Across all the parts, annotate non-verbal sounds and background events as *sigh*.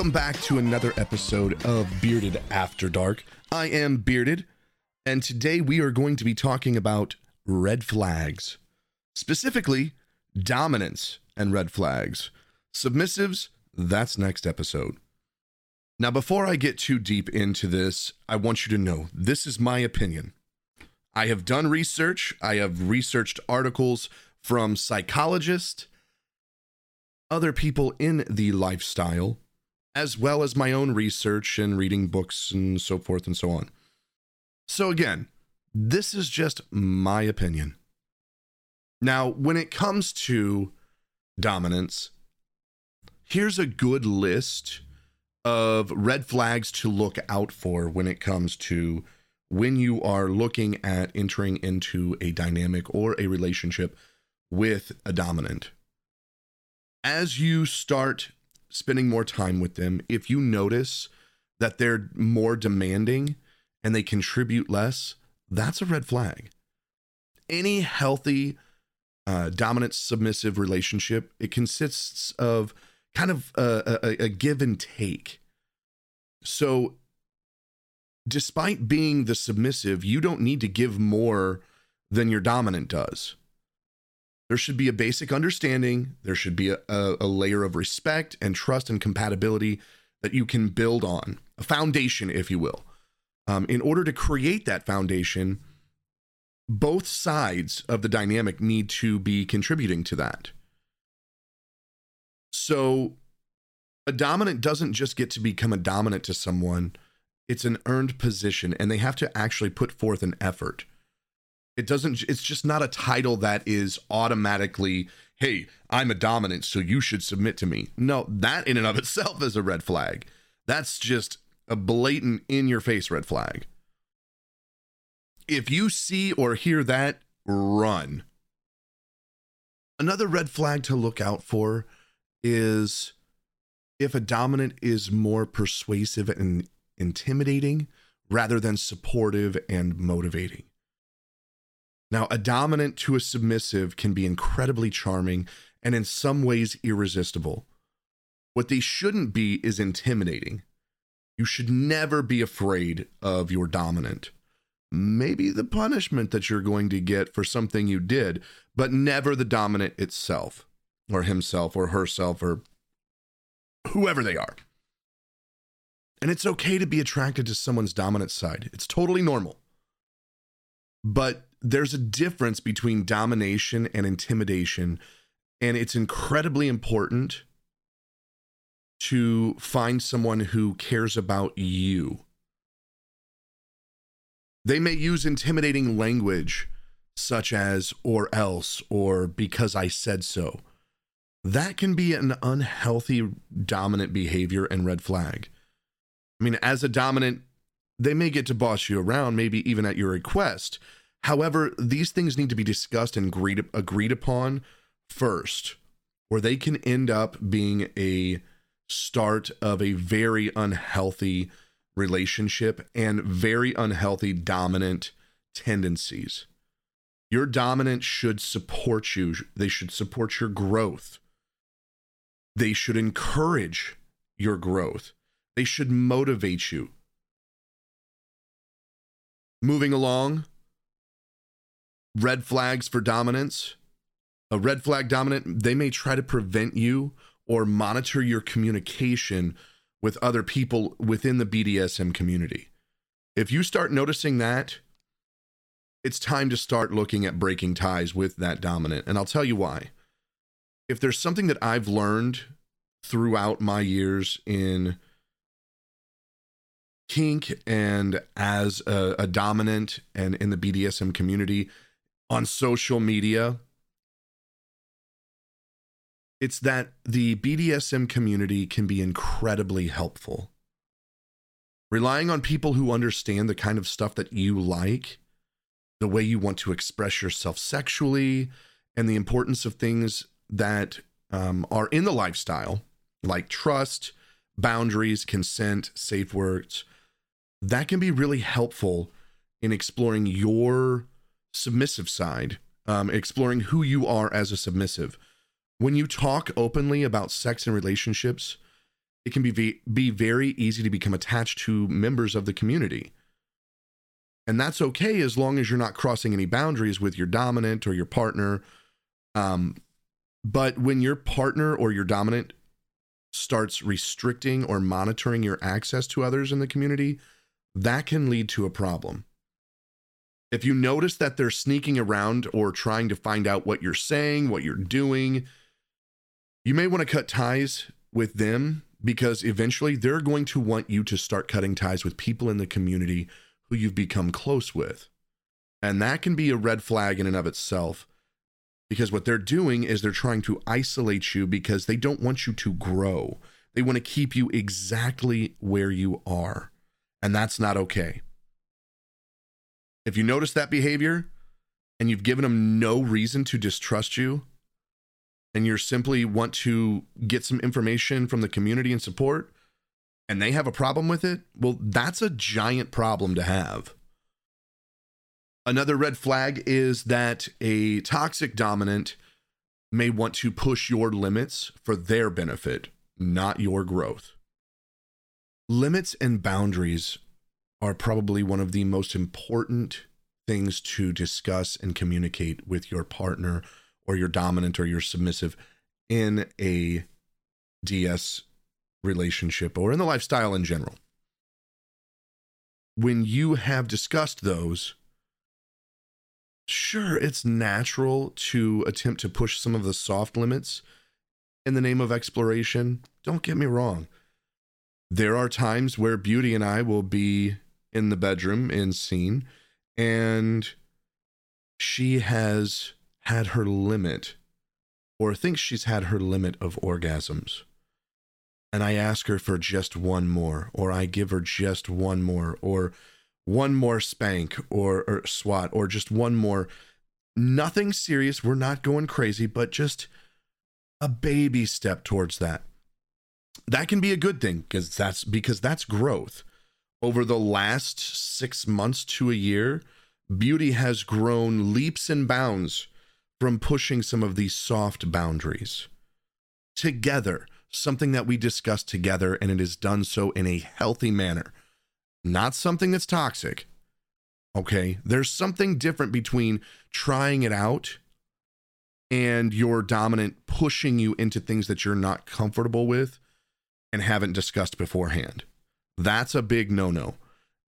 Welcome back to another episode of Bearded After Dark. I am Bearded, and today we are going to be talking about red flags, specifically dominants and red flags. Submissives, that's next episode. Now, before I get too deep into this, I want you to know this is my opinion. I have done research, I have researched articles from psychologists, other people in the lifestyle, as well as my own research and reading books and so forth and so on. So, again, this is just my opinion. Now, when it comes to dominance, here's a good list of red flags to look out for when it comes to when you are looking at entering into a dynamic or a relationship with a dominant. As you start spending more time with them, if you notice that they're more demanding and they contribute less, that's a red flag. Any healthy uh, dominant submissive relationship, it consists of kind of a, a, a give and take. So, despite being the submissive, you don't need to give more than your dominant does. There should be a basic understanding, there should be a, a, a layer of respect and trust and compatibility that you can build on, a foundation, if you will. Um, in order to create that foundation, both sides of the dynamic need to be contributing to that. So a dominant doesn't just get to become a dominant to someone, it's an earned position and they have to actually put forth an effort. It doesn't it's just not a title that is automatically, "Hey, I'm a dominant, so you should submit to me." No, that in and of itself is a red flag. That's just a blatant in your face red flag. If you see or hear that, run. Another red flag to look out for is if a dominant is more persuasive and intimidating rather than supportive and motivating. Now, a dominant to a submissive can be incredibly charming and in some ways irresistible. What they shouldn't be is intimidating. You should never be afraid of your dominant. Maybe the punishment that you're going to get for something you did, but never the dominant itself, or himself, or herself, or whoever they are. And it's okay to be attracted to someone's dominant side, it's totally normal. But there's a difference between domination and intimidation, and it's incredibly important to find someone who cares about you. They may use intimidating language such as or else or because I said so. That can be an unhealthy dominant behavior and red flag. I mean, as a dominant, they may get to boss you around, maybe even at your request. However, these things need to be discussed and agreed, agreed upon first, or they can end up being a start of a very unhealthy relationship and very unhealthy dominant tendencies. Your dominant should support you, they should support your growth. They should encourage your growth. They should motivate you. Moving along, red flags for dominance. A red flag dominant, they may try to prevent you or monitor your communication with other people within the BDSM community. If you start noticing that, it's time to start looking at breaking ties with that dominant. And I'll tell you why. If there's something that I've learned throughout my years in kink and as a, a dominant and in the BDSM community on social media, it's that the BDSM community can be incredibly helpful. Relying on people who understand the kind of stuff that you like, the way you want to express yourself sexually, and the importance of things that um, are in the lifestyle, like trust, boundaries, consent, safe words, that can be really helpful in exploring your submissive side, um, exploring who you are as a submissive when you talk openly about sex and relationships, it can be be very easy to become attached to members of the community. And that's okay as long as you're not crossing any boundaries with your dominant or your partner. Um, but when your partner or your dominant starts restricting or monitoring your access to others in the community, that can lead to a problem. If you notice that they're sneaking around or trying to find out what you're saying, what you're doing, you may want to cut ties with them because eventually they're going to want you to start cutting ties with people in the community who you've become close with. And that can be a red flag in and of itself because what they're doing is they're trying to isolate you because they don't want you to grow. They want to keep you exactly where you are. And that's not okay. If you notice that behavior and you've given them no reason to distrust you, and you simply want to get some information from the community and support, and they have a problem with it, well, that's a giant problem to have. Another red flag is that a toxic dominant may want to push your limits for their benefit, not your growth. Limits and boundaries are probably one of the most important things to discuss and communicate with your partner or your dominant or your submissive in a DS relationship or in the lifestyle in general. When you have discussed those, sure, it's natural to attempt to push some of the soft limits in the name of exploration. Don't get me wrong. There are times where Beauty and I will be in the bedroom in scene and she has had her limit or thinks she's had her limit of orgasms. And I ask her for just one more, or I give her just one more, or one more spank or, or swat, or just one more. Nothing serious. We're not going crazy, but just a baby step towards that. That can be a good thing because that's because that's growth. Over the last six months to a year, beauty has grown leaps and bounds from pushing some of these soft boundaries together, something that we discuss together, and it is done so in a healthy manner, not something that's toxic. Okay, there's something different between trying it out and your dominant pushing you into things that you're not comfortable with and haven't discussed beforehand. That's a big no no.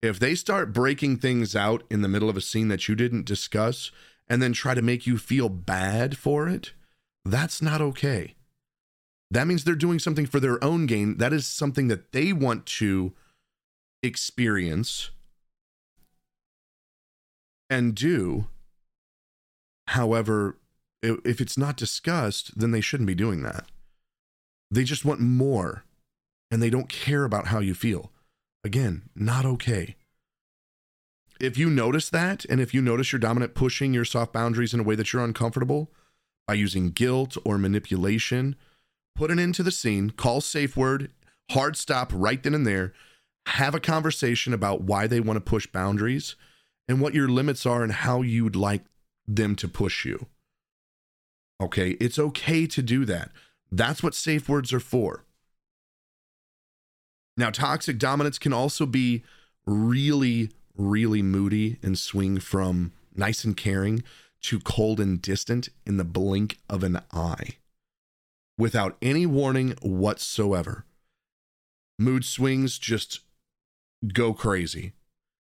If they start breaking things out in the middle of a scene that you didn't discuss and then try to make you feel bad for it, that's not okay. That means they're doing something for their own gain. That is something that they want to experience and do. However, if it's not discussed, then they shouldn't be doing that. They just want more and they don't care about how you feel. Again, not okay if you notice that, and if you notice your dominant pushing your soft boundaries in a way that you're uncomfortable by using guilt or manipulation, put an end to the scene, call safe word, hard stop right then and there, have a conversation about why they want to push boundaries and what your limits are and how you'd like them to push you. Okay, it's okay to do that. That's what safe words are for. Now, toxic dominants can also be really really moody and swing from nice and caring to cold and distant in the blink of an eye without any warning whatsoever. Mood swings just go crazy.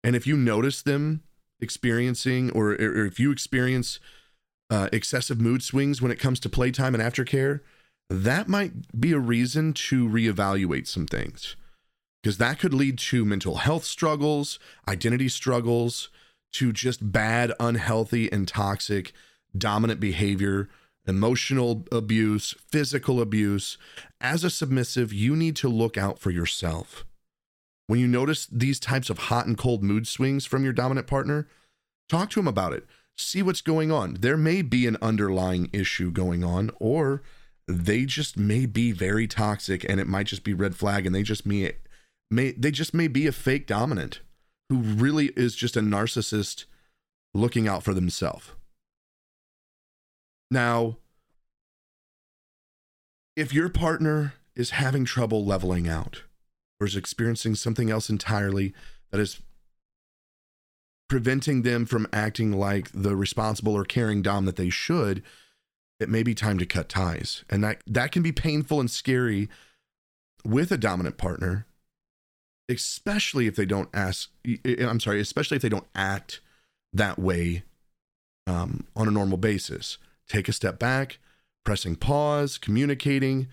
And if you notice them experiencing, or, or if you experience uh, excessive mood swings when it comes to playtime and aftercare, that might be a reason to reevaluate some things because that could lead to mental health struggles, identity struggles, to just bad, unhealthy, and toxic dominant behavior, emotional abuse, physical abuse. As a submissive, you need to look out for yourself. When you notice these types of hot and cold mood swings from your dominant partner, talk to him about it. See what's going on. There may be an underlying issue going on, or they just may be very toxic and it might just be red flag and they just may may they just may be a fake dominant who really is just a narcissist looking out for themselves. Now, if your partner is having trouble leveling out or is experiencing something else entirely that is preventing them from acting like the responsible or caring dom that they should it may be time to cut ties and that that can be painful and scary with a dominant partner especially if they don't ask i'm sorry especially if they don't act that way um, on a normal basis take a step back pressing pause communicating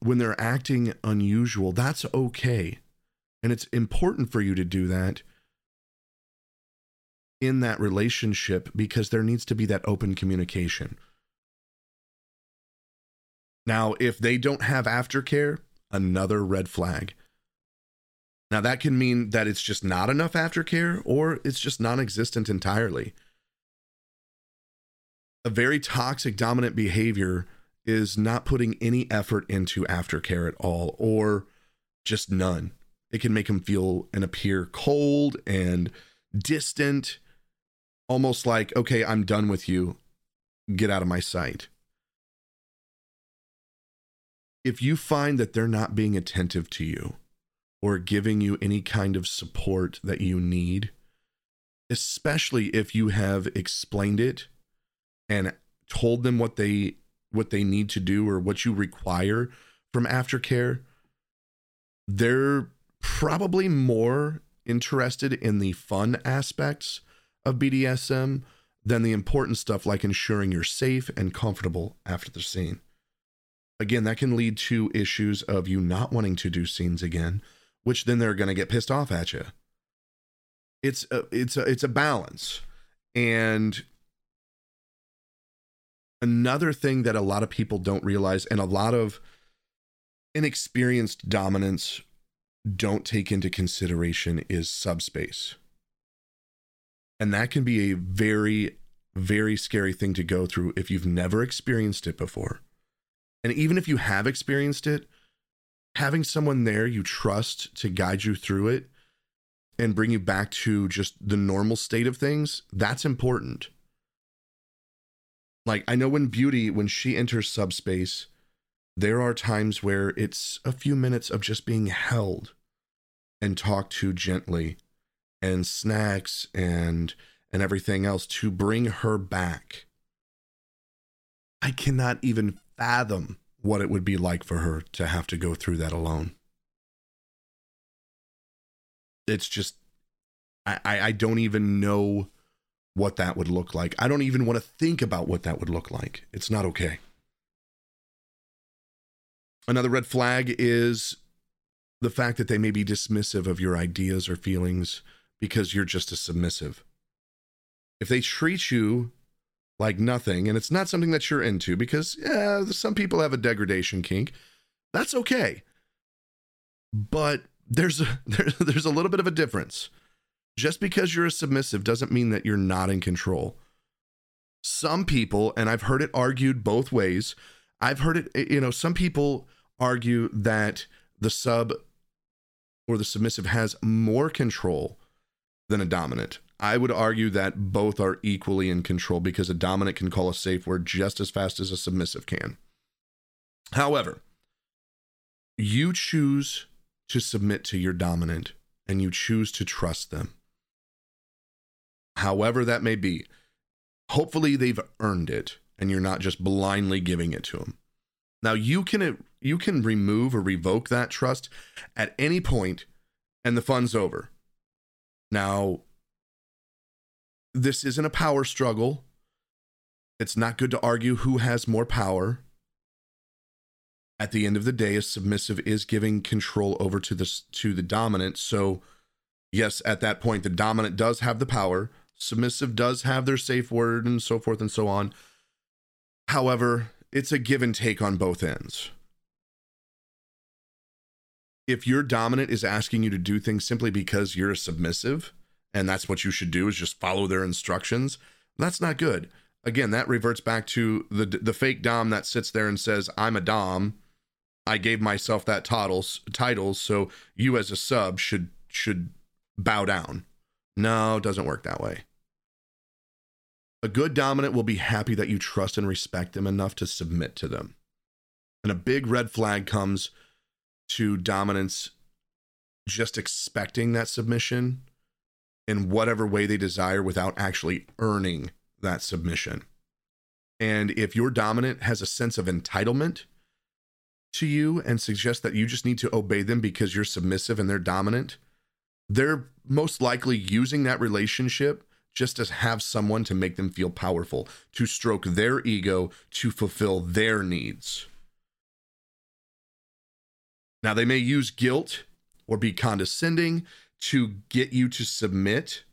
when they're acting unusual that's okay and it's important for you to do that in that relationship because there needs to be that open communication. Now, if they don't have aftercare, another red flag. Now, that can mean that it's just not enough aftercare or it's just non existent entirely. A very toxic dominant behavior is not putting any effort into aftercare at all or just none. It can make them feel and appear cold and distant almost like, okay, I'm done with you. Get out of my sight. If you find that they're not being attentive to you or giving you any kind of support that you need, especially if you have explained it and told them what they what they need to do or what you require from aftercare, they're probably more interested in the fun aspects of BDSM than the important stuff like ensuring you're safe and comfortable after the scene. Again, that can lead to issues of you not wanting to do scenes again, which then they're going to get pissed off at you. It's a, it's a, it's a balance. And another thing that a lot of people don't realize and a lot of inexperienced dominants don't take into consideration is subspace. And that can be a very, very scary thing to go through if you've never experienced it before. And even if you have experienced it, having someone there you trust to guide you through it and bring you back to just the normal state of things, that's important. Like, I know when Beauty, when she enters subspace, there are times where it's a few minutes of just being held and talked to gently and snacks and and everything else to bring her back. I cannot even fathom what it would be like for her to have to go through that alone. It's just I, I don't even know what that would look like. I don't even want to think about what that would look like. It's not okay. Another red flag is the fact that they may be dismissive of your ideas or feelings because you're just a submissive. If they treat you like nothing, and it's not something that you're into, because yeah, some people have a degradation kink, that's okay. But there's a, *laughs* there's, there's a little bit of a difference. Just because you're a submissive doesn't mean that you're not in control. Some people, and I've heard it argued both ways, I've heard it, you know, some people argue that the sub or the submissive has more control than a dominant. I would argue that both are equally in control because a dominant can call a safe word just as fast as a submissive can. However, you choose to submit to your dominant and you choose to trust them. However, that may be. Hopefully, they've earned it and you're not just blindly giving it to them. Now, you can you can remove or revoke that trust at any point and the fun's over. Now, this isn't a power struggle. It's not good to argue who has more power. At the end of the day, a submissive is giving control over to the to the dominant. So, yes, at that point, the dominant does have the power. Submissive does have their safe word and so forth and so on. However, it's a give and take on both ends if your dominant is asking you to do things simply because you're a submissive and that's what you should do is just follow their instructions, that's not good. Again, that reverts back to the the fake dom that sits there and says, "I'm a dom. I gave myself that titles title, so you as a sub should should bow down." No, it doesn't work that way. A good dominant will be happy that you trust and respect them enough to submit to them. And a big red flag comes to dominants just expecting that submission in whatever way they desire without actually earning that submission. And if your dominant has a sense of entitlement to you and suggests that you just need to obey them because you're submissive and they're dominant, they're most likely using that relationship just to have someone to make them feel powerful, to stroke their ego, to fulfill their needs. Now, they may use guilt or be condescending to get you to submit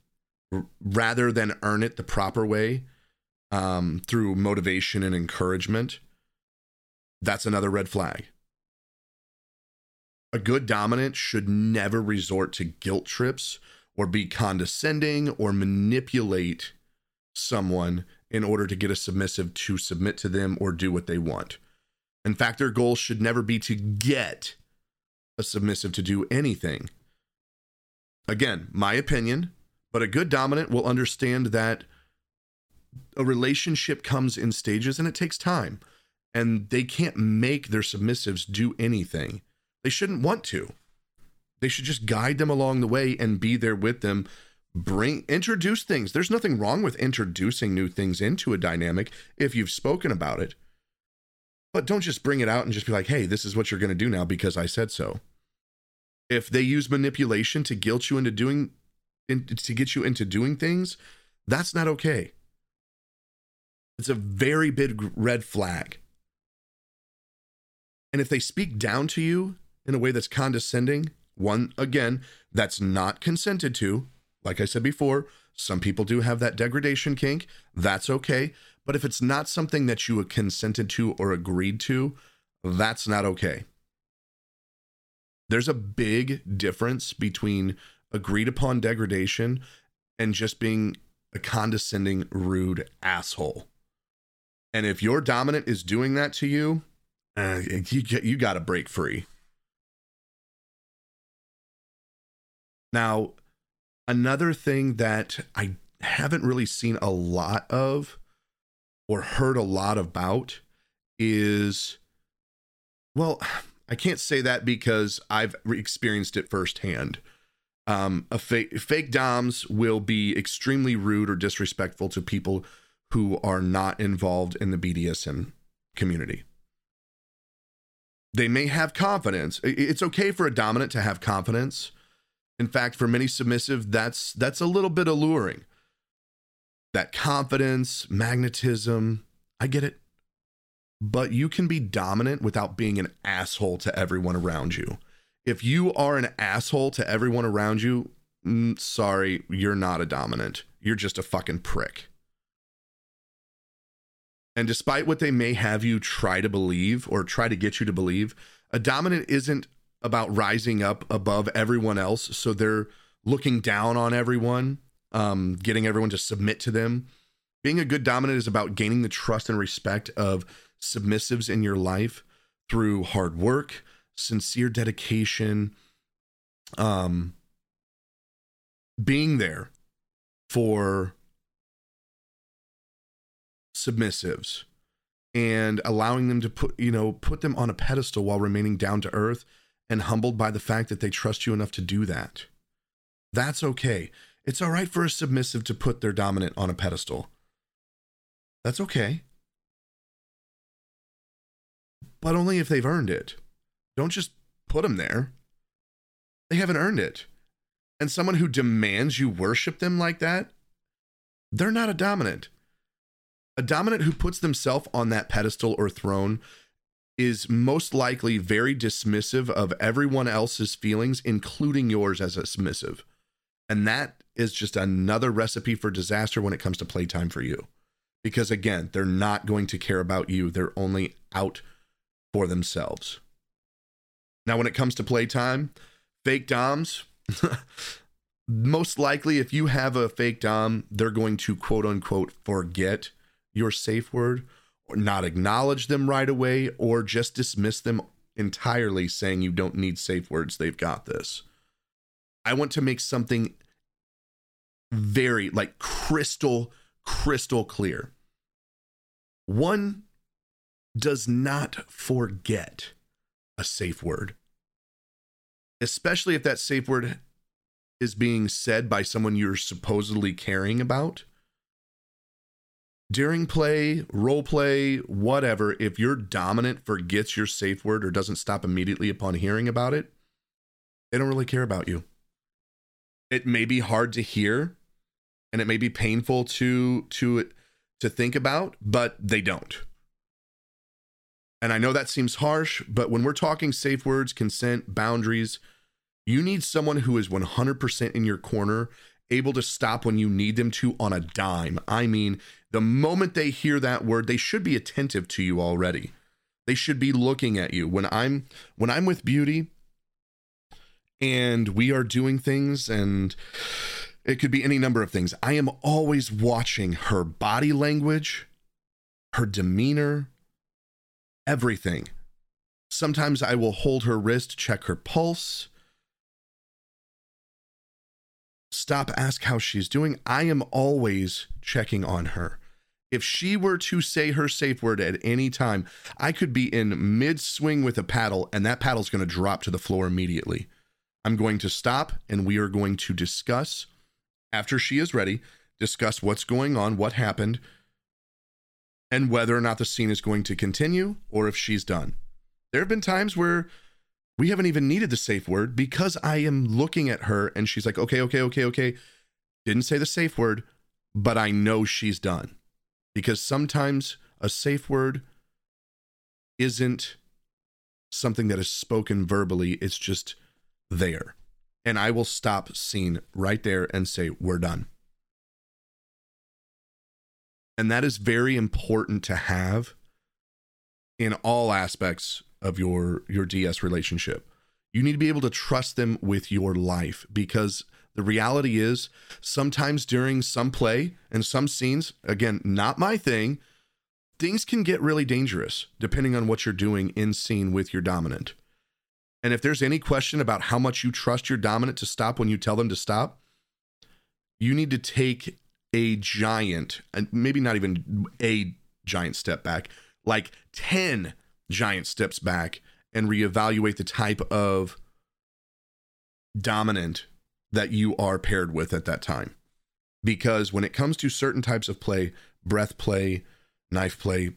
r- rather than earn it the proper way um, through motivation and encouragement. That's another red flag. A good dominant should never resort to guilt trips or be condescending or manipulate someone in order to get a submissive to submit to them or do what they want. In fact, their goal should never be to get a submissive to do anything. Again, my opinion, but a good dominant will understand that a relationship comes in stages and it takes time. And they can't make their submissives do anything. They shouldn't want to. They should just guide them along the way and be there with them. Bring introduce things. There's nothing wrong with introducing new things into a dynamic if you've spoken about it. But don't just bring it out and just be like, hey, this is what you're going to do now because I said so. If they use manipulation to guilt you into doing, in, to get you into doing things, that's not okay. It's a very big red flag. And if they speak down to you in a way that's condescending, one, again, that's not consented to. Like I said before, some people do have that degradation kink. That's okay. But if it's not something that you consented to or agreed to, that's not okay. There's a big difference between agreed upon degradation and just being a condescending, rude asshole. And if your dominant is doing that to you, uh, you, you got to break free. Now, another thing that I haven't really seen a lot of or heard a lot about is well, I can't say that because I've experienced it firsthand. Um, a fake fake doms will be extremely rude or disrespectful to people who are not involved in the BDSM community. They may have confidence. It's okay for a dominant to have confidence in fact, for many submissive, that's that's a little bit alluring. That confidence, magnetism, I get it. But you can be dominant without being an asshole to everyone around you. If you are an asshole to everyone around you, mm, sorry, you're not a dominant. You're just a fucking prick. And despite what they may have you try to believe or try to get you to believe, a dominant isn't about rising up above everyone else. So they're looking down on everyone, um, getting everyone to submit to them. Being a good dominant is about gaining the trust and respect of submissives in your life through hard work, sincere dedication, um, being there for submissives and allowing them to put you know put them on a pedestal while remaining down to earth and humbled by the fact that they trust you enough to do that. That's okay. It's all right for a submissive to put their dominant on a pedestal. That's okay. But only if they've earned it. Don't just put them there. They haven't earned it. And someone who demands you worship them like that, they're not a dominant. A dominant who puts themselves on that pedestal or throne is most likely very dismissive of everyone else's feelings, including yours as a submissive. And that is just another recipe for disaster when it comes to playtime for you. Because again, they're not going to care about you, they're only out for themselves. Now, when it comes to playtime, fake DOMs, *laughs* most likely, if you have a fake DOM, they're going to quote unquote forget your safe word or not acknowledge them right away or just dismiss them entirely saying you don't need safe words they've got this i want to make something very like crystal crystal clear one does not forget a safe word, especially if that safe word is being said by someone you're supposedly caring about. During play, role play, whatever, if your dominant forgets your safe word or doesn't stop immediately upon hearing about it, they don't really care about you. It may be hard to hear and it may be painful to to to think about, but they don't. And I know that seems harsh, but when we're talking safe words, consent, boundaries, you need someone who is 100% in your corner, able to stop when you need them to on a dime. I mean, the moment they hear that word, they should be attentive to you already. They should be looking at you. When I'm when I'm with Beauty and we are doing things and it could be any number of things. I am always watching her body language, her demeanor, everything. Sometimes I will hold her wrist, check her pulse, stop, ask how she's doing. I am always checking on her. If she were to say her safe word at any time, I could be in mid swing with a paddle and that paddle's going to drop to the floor immediately. I'm going to stop and we are going to discuss after she is ready, discuss what's going on, what happened, and whether or not the scene is going to continue or if she's done. There have been times where we haven't even needed the safe word because I am looking at her and she's like, okay, okay, okay, okay. Didn't say the safe word, but I know she's done. Because sometimes a safe word isn't something that is spoken verbally, it's just there. And I will stop scene right there and say, we're done. And that is very important to have in all aspects of your your DS relationship. You need to be able to trust them with your life because the reality is sometimes during some play and some scenes, again, not my thing, things can get really dangerous depending on what you're doing in scene with your dominant. And if there's any question about how much you trust your dominant to stop when you tell them to stop, you need to take a giant, maybe not even a giant step back, like 10 giant steps back and reevaluate the type of dominant that you are paired with at that time. Because when it comes to certain types of play, breath play, knife play,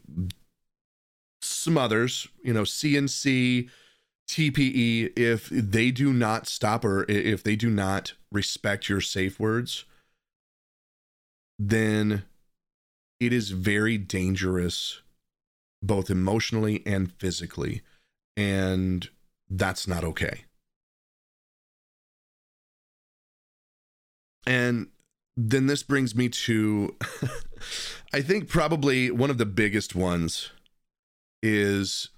smothers, you know, CNC, TPE, if they do not stop or if they do not respect your safe words, then it is very dangerous, both emotionally and physically. And that's not okay. And then this brings me to, *laughs* I think, probably one of the biggest ones is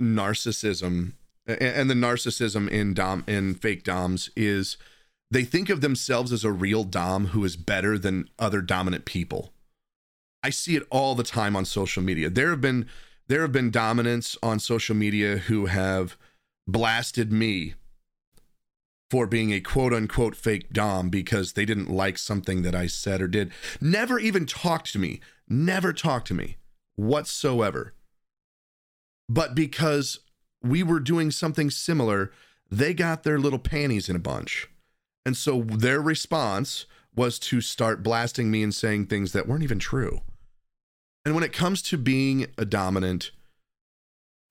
narcissism. And the narcissism in dom in fake doms is they think of themselves as a real dom who is better than other dominant people. I see it all the time on social media. There have been there have been dominants on social media who have blasted me for being a quote unquote fake dom because they didn't like something that I said or did. Never even talked to me. Never talked to me whatsoever. But because we were doing something similar, they got their little panties in a bunch. And so their response was to start blasting me and saying things that weren't even true. And when it comes to being a dominant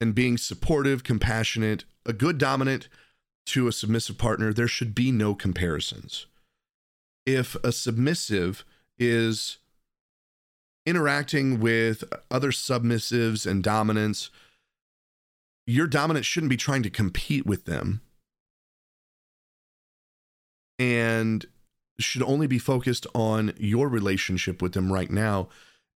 and being supportive, compassionate, a good dominant to a submissive partner, there should be no comparisons. If a submissive is interacting with other submissives and dominants, your dominant shouldn't be trying to compete with them and should only be focused on your relationship with them right now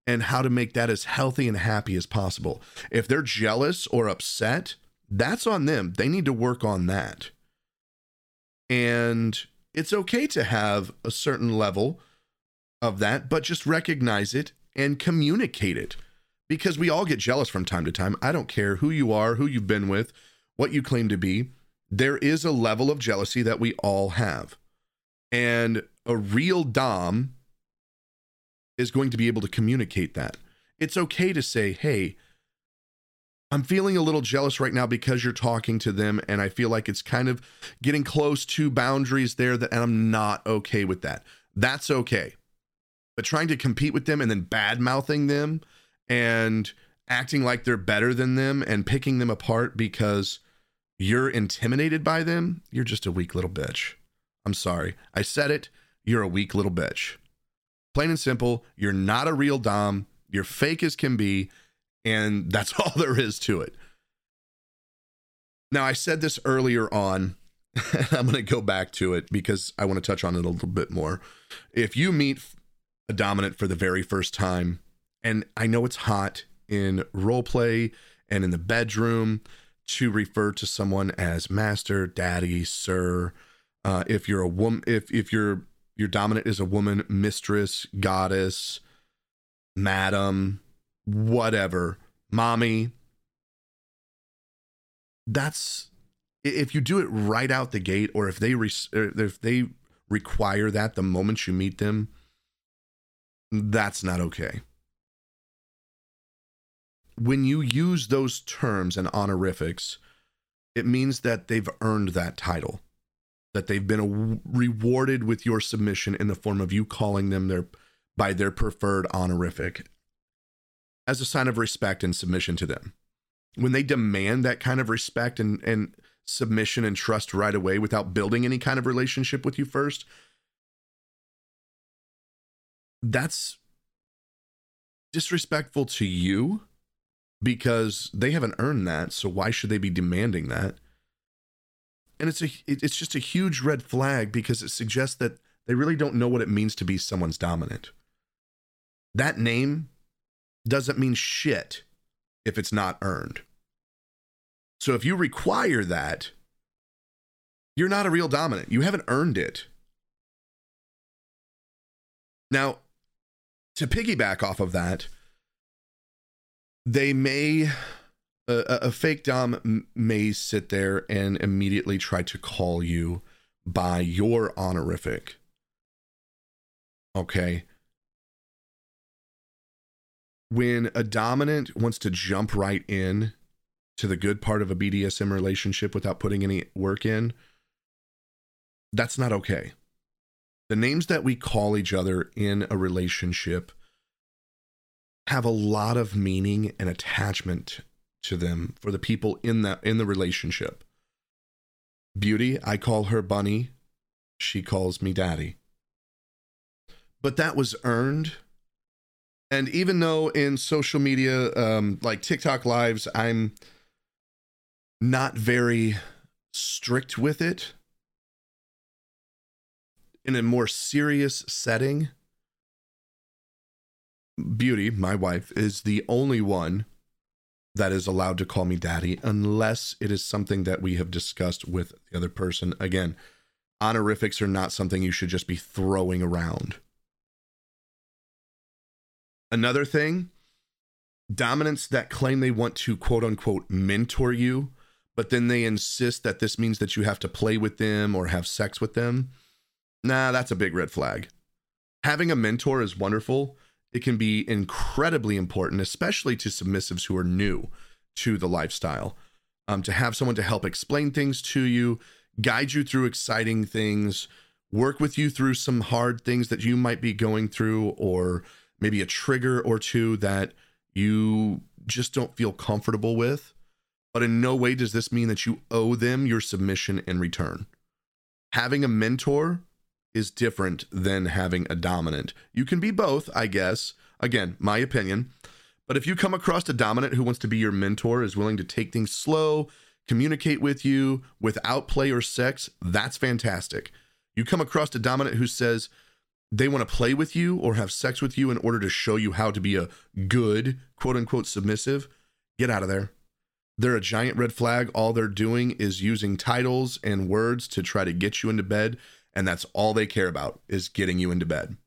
and how to make that as healthy and happy as possible. If they're jealous or upset, that's on them. They need to work on that. And it's okay to have a certain level of that, but just recognize it and communicate it because we all get jealous from time to time. I don't care who you are, who you've been with, what you claim to be. There is a level of jealousy that we all have. And a real Dom is going to be able to communicate that. It's okay to say, hey, I'm feeling a little jealous right now because you're talking to them, and I feel like it's kind of getting close to boundaries there that and I'm not okay with that. That's okay. But trying to compete with them and then bad mouthing them and acting like they're better than them and picking them apart because you're intimidated by them, you're just a weak little bitch. I'm sorry. I said it. You're a weak little bitch. Plain and simple, you're not a real Dom. You're fake as can be. And *laughs* that's all there is to it. Now, I said this earlier on. *laughs* I'm going to go back to it because I want to touch on it a little bit more. If you meet a dominant for the very first time, and I know it's hot in role play and in the bedroom to refer to someone as master, daddy, sir. Uh, if you're a woman, if if your your dominant is a woman, mistress, goddess, madam, whatever, mommy. That's if you do it right out the gate, or if they re- if they require that the moment you meet them, that's not okay. When you use those terms and honorifics, it means that they've earned that title, that they've been rewarded with your submission in the form of you calling them their by their preferred honorific as a sign of respect and submission to them. When they demand that kind of respect and, and submission and trust right away without building any kind of relationship with you first, that's disrespectful to you because they haven't earned that. So why should they be demanding that? And it's a it's just a huge red flag because it suggests that they really don't know what it means to be someone's dominant. That name doesn't mean shit if it's not earned. So if you require that, you're not a real dominant. You haven't earned it. Now, to piggyback off of that, they may a, a, fake dom may sit there and immediately try to call you by your honorific. Okay when a dominant wants to jump right in to the good part of a BDSM relationship without putting any work in, that's not okay. The names that we call each other in a relationship have a lot of meaning and attachment to them for the people in that in the relationship. Beauty, I call her Bunny, she calls me Daddy. But that was earned and even though in social media, um, like TikTok lives, I'm not very strict with it in a more serious setting, Beauty, my wife, is the only one that is allowed to call me daddy unless it is something that we have discussed with the other person. Again, honorifics are not something you should just be throwing around. Another thing, dominants that claim they want to quote unquote mentor you, but then they insist that this means that you have to play with them or have sex with them. Nah, that's a big red flag. Having a mentor is wonderful. It can be incredibly important, especially to submissives who are new to the lifestyle. Um, to have someone to help explain things to you, guide you through exciting things, work with you through some hard things that you might be going through, or maybe a trigger or two that you just don't feel comfortable with. But in no way does this mean that you owe them your submission in return. Having a mentor is different than having a dominant. You can be both, I guess. Again, my opinion. But if you come across a dominant who wants to be your mentor, is willing to take things slow, communicate with you without play or sex, that's fantastic. You come across a dominant who says, they want to play with you or have sex with you in order to show you how to be a good, quote unquote, submissive, get out of there. They're a giant red flag. All they're doing is using titles and words to try to get you into bed. And that's all they care about is getting you into bed.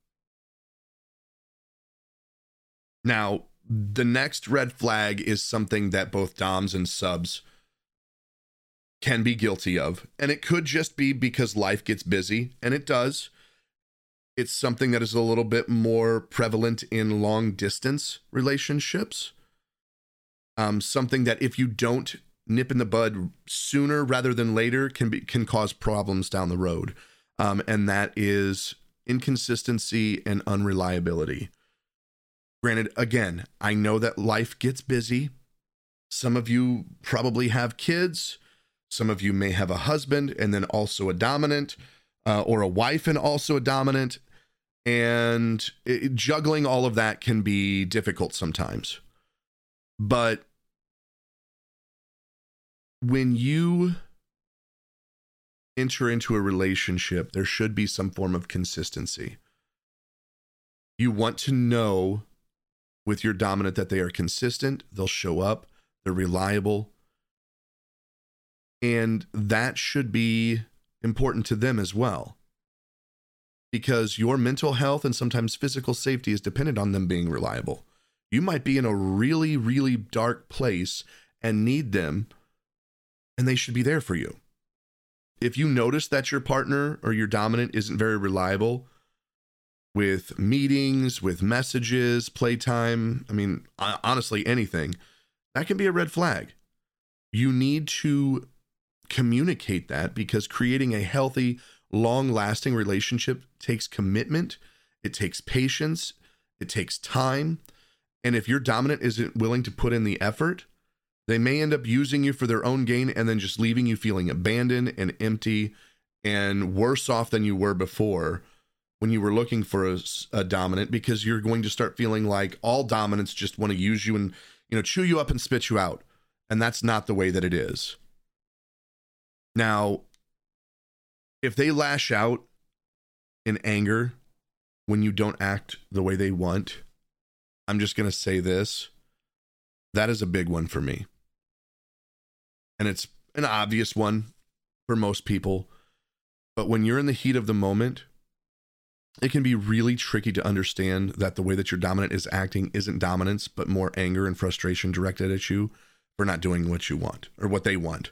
Now, the next red flag is something that both DOMs and subs can be guilty of. And it could just be because life gets busy, and it does it's something that is a little bit more prevalent in long distance relationships. Um, something that if you don't nip in the bud sooner rather than later can be can cause problems down the road. Um, and that is inconsistency and unreliability. Granted, again, I know that life gets busy. Some of you probably have kids. Some of you may have a husband and then also a dominant, uh, or a wife and also a dominant. And it, juggling all of that can be difficult sometimes. But when you enter into a relationship, there should be some form of consistency. You want to know with your dominant that they are consistent, they'll show up, they're reliable. And that should be important to them as well. Because your mental health and sometimes physical safety is dependent on them being reliable. You might be in a really, really dark place and need them, and they should be there for you if you notice that your partner or your dominant isn't very reliable with meetings, with messages, playtime, I mean, honestly, anything, that can be a red flag. You need to communicate that because creating a healthy, long lasting relationship takes commitment, it takes patience, it takes time. And if your dominant isn't willing to put in the effort, they may end up using you for their own gain and then just leaving you feeling abandoned and empty and worse off than you were before when you were looking for a, a, dominant because you're going to start feeling like all dominants just want to use you and you know chew you up and spit you out. And that's not the way that it is. Now if they lash out in anger when you don't act the way they want i'm just going to say this. That is a big one for me and it's an obvious one for most people. But when you're in the heat of the moment, it can be really tricky to understand that the way that your dominant is acting isn't dominance, but more anger and frustration directed at you for not doing what you want or what they want.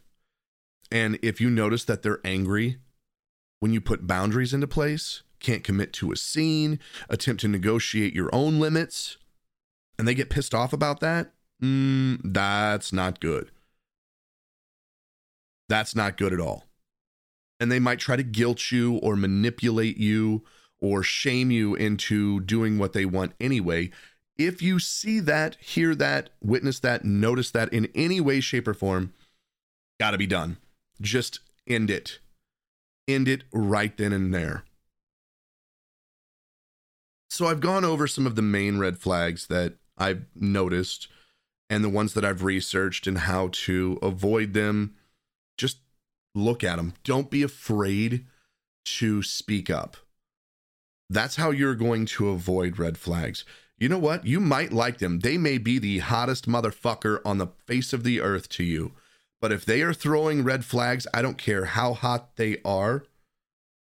And if you notice that they're angry when you put boundaries into place, can't commit to a scene, attempt to negotiate your own limits, and they get pissed off about that, mm, that's not good. That's not good at all. And they might try to guilt you or manipulate you or shame you into doing what they want anyway. If you see that, hear that, witness that, notice that in any way, shape, or form, gotta be done. Just end it. End it right then and there. So I've gone over some of the main red flags that I've noticed and the ones that I've researched and how to avoid them just look at them. Don't be afraid to speak up. That's how you're going to avoid red flags. You know what? You might like them. They may be the hottest motherfucker on the face of the earth to you. But if they are throwing red flags, I don't care how hot they are,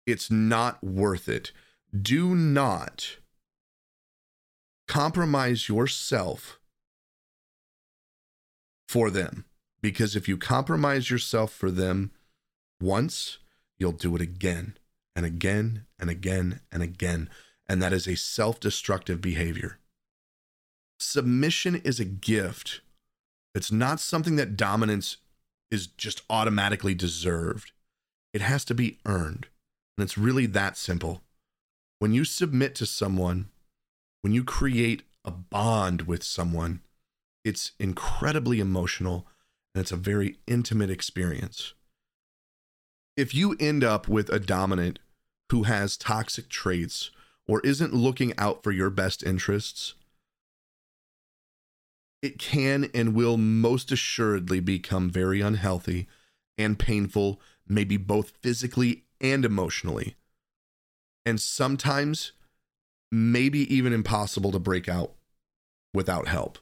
it's not worth it. Do not compromise yourself for them. Because if you compromise yourself for them once, you'll do it again and again and again and again. And that is a self destructive behavior. Submission is a gift, it's not something that dominance is just automatically deserved. It has to be earned. And it's really that simple. When you submit to someone, when you create a bond with someone, it's incredibly emotional and it's a very intimate experience. If you end up with a dominant who has toxic traits or isn't looking out for your best interests, it can and will most assuredly become very unhealthy and painful, maybe both physically and emotionally. And sometimes, maybe even impossible to break out without help.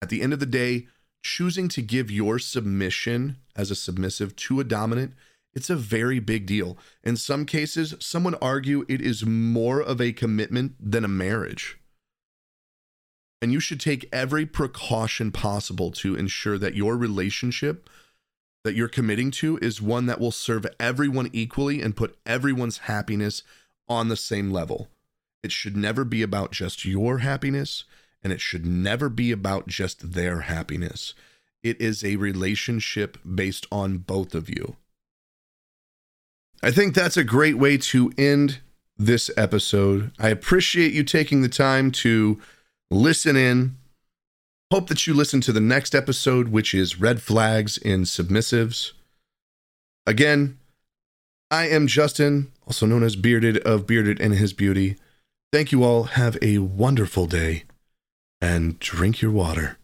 At the end of the day, choosing to give your submission as a submissive to a dominant, it's a very big deal. In some cases, some would argue it is more of a commitment than a marriage. And you should take every precaution possible to ensure that your relationship that you're committing to is one that will serve everyone equally and put everyone's happiness on the same level. It should never be about just your happiness and it should never be about just their happiness. It is a relationship based on both of you. I think that's a great way to end this episode. I appreciate you taking the time to listen in. Hope that you listen to the next episode, which is Red Flags in Submissives. Again, I am Justin, also known as Bearded of Bearded and His Beauty. Thank you all. Have a wonderful day and drink your water.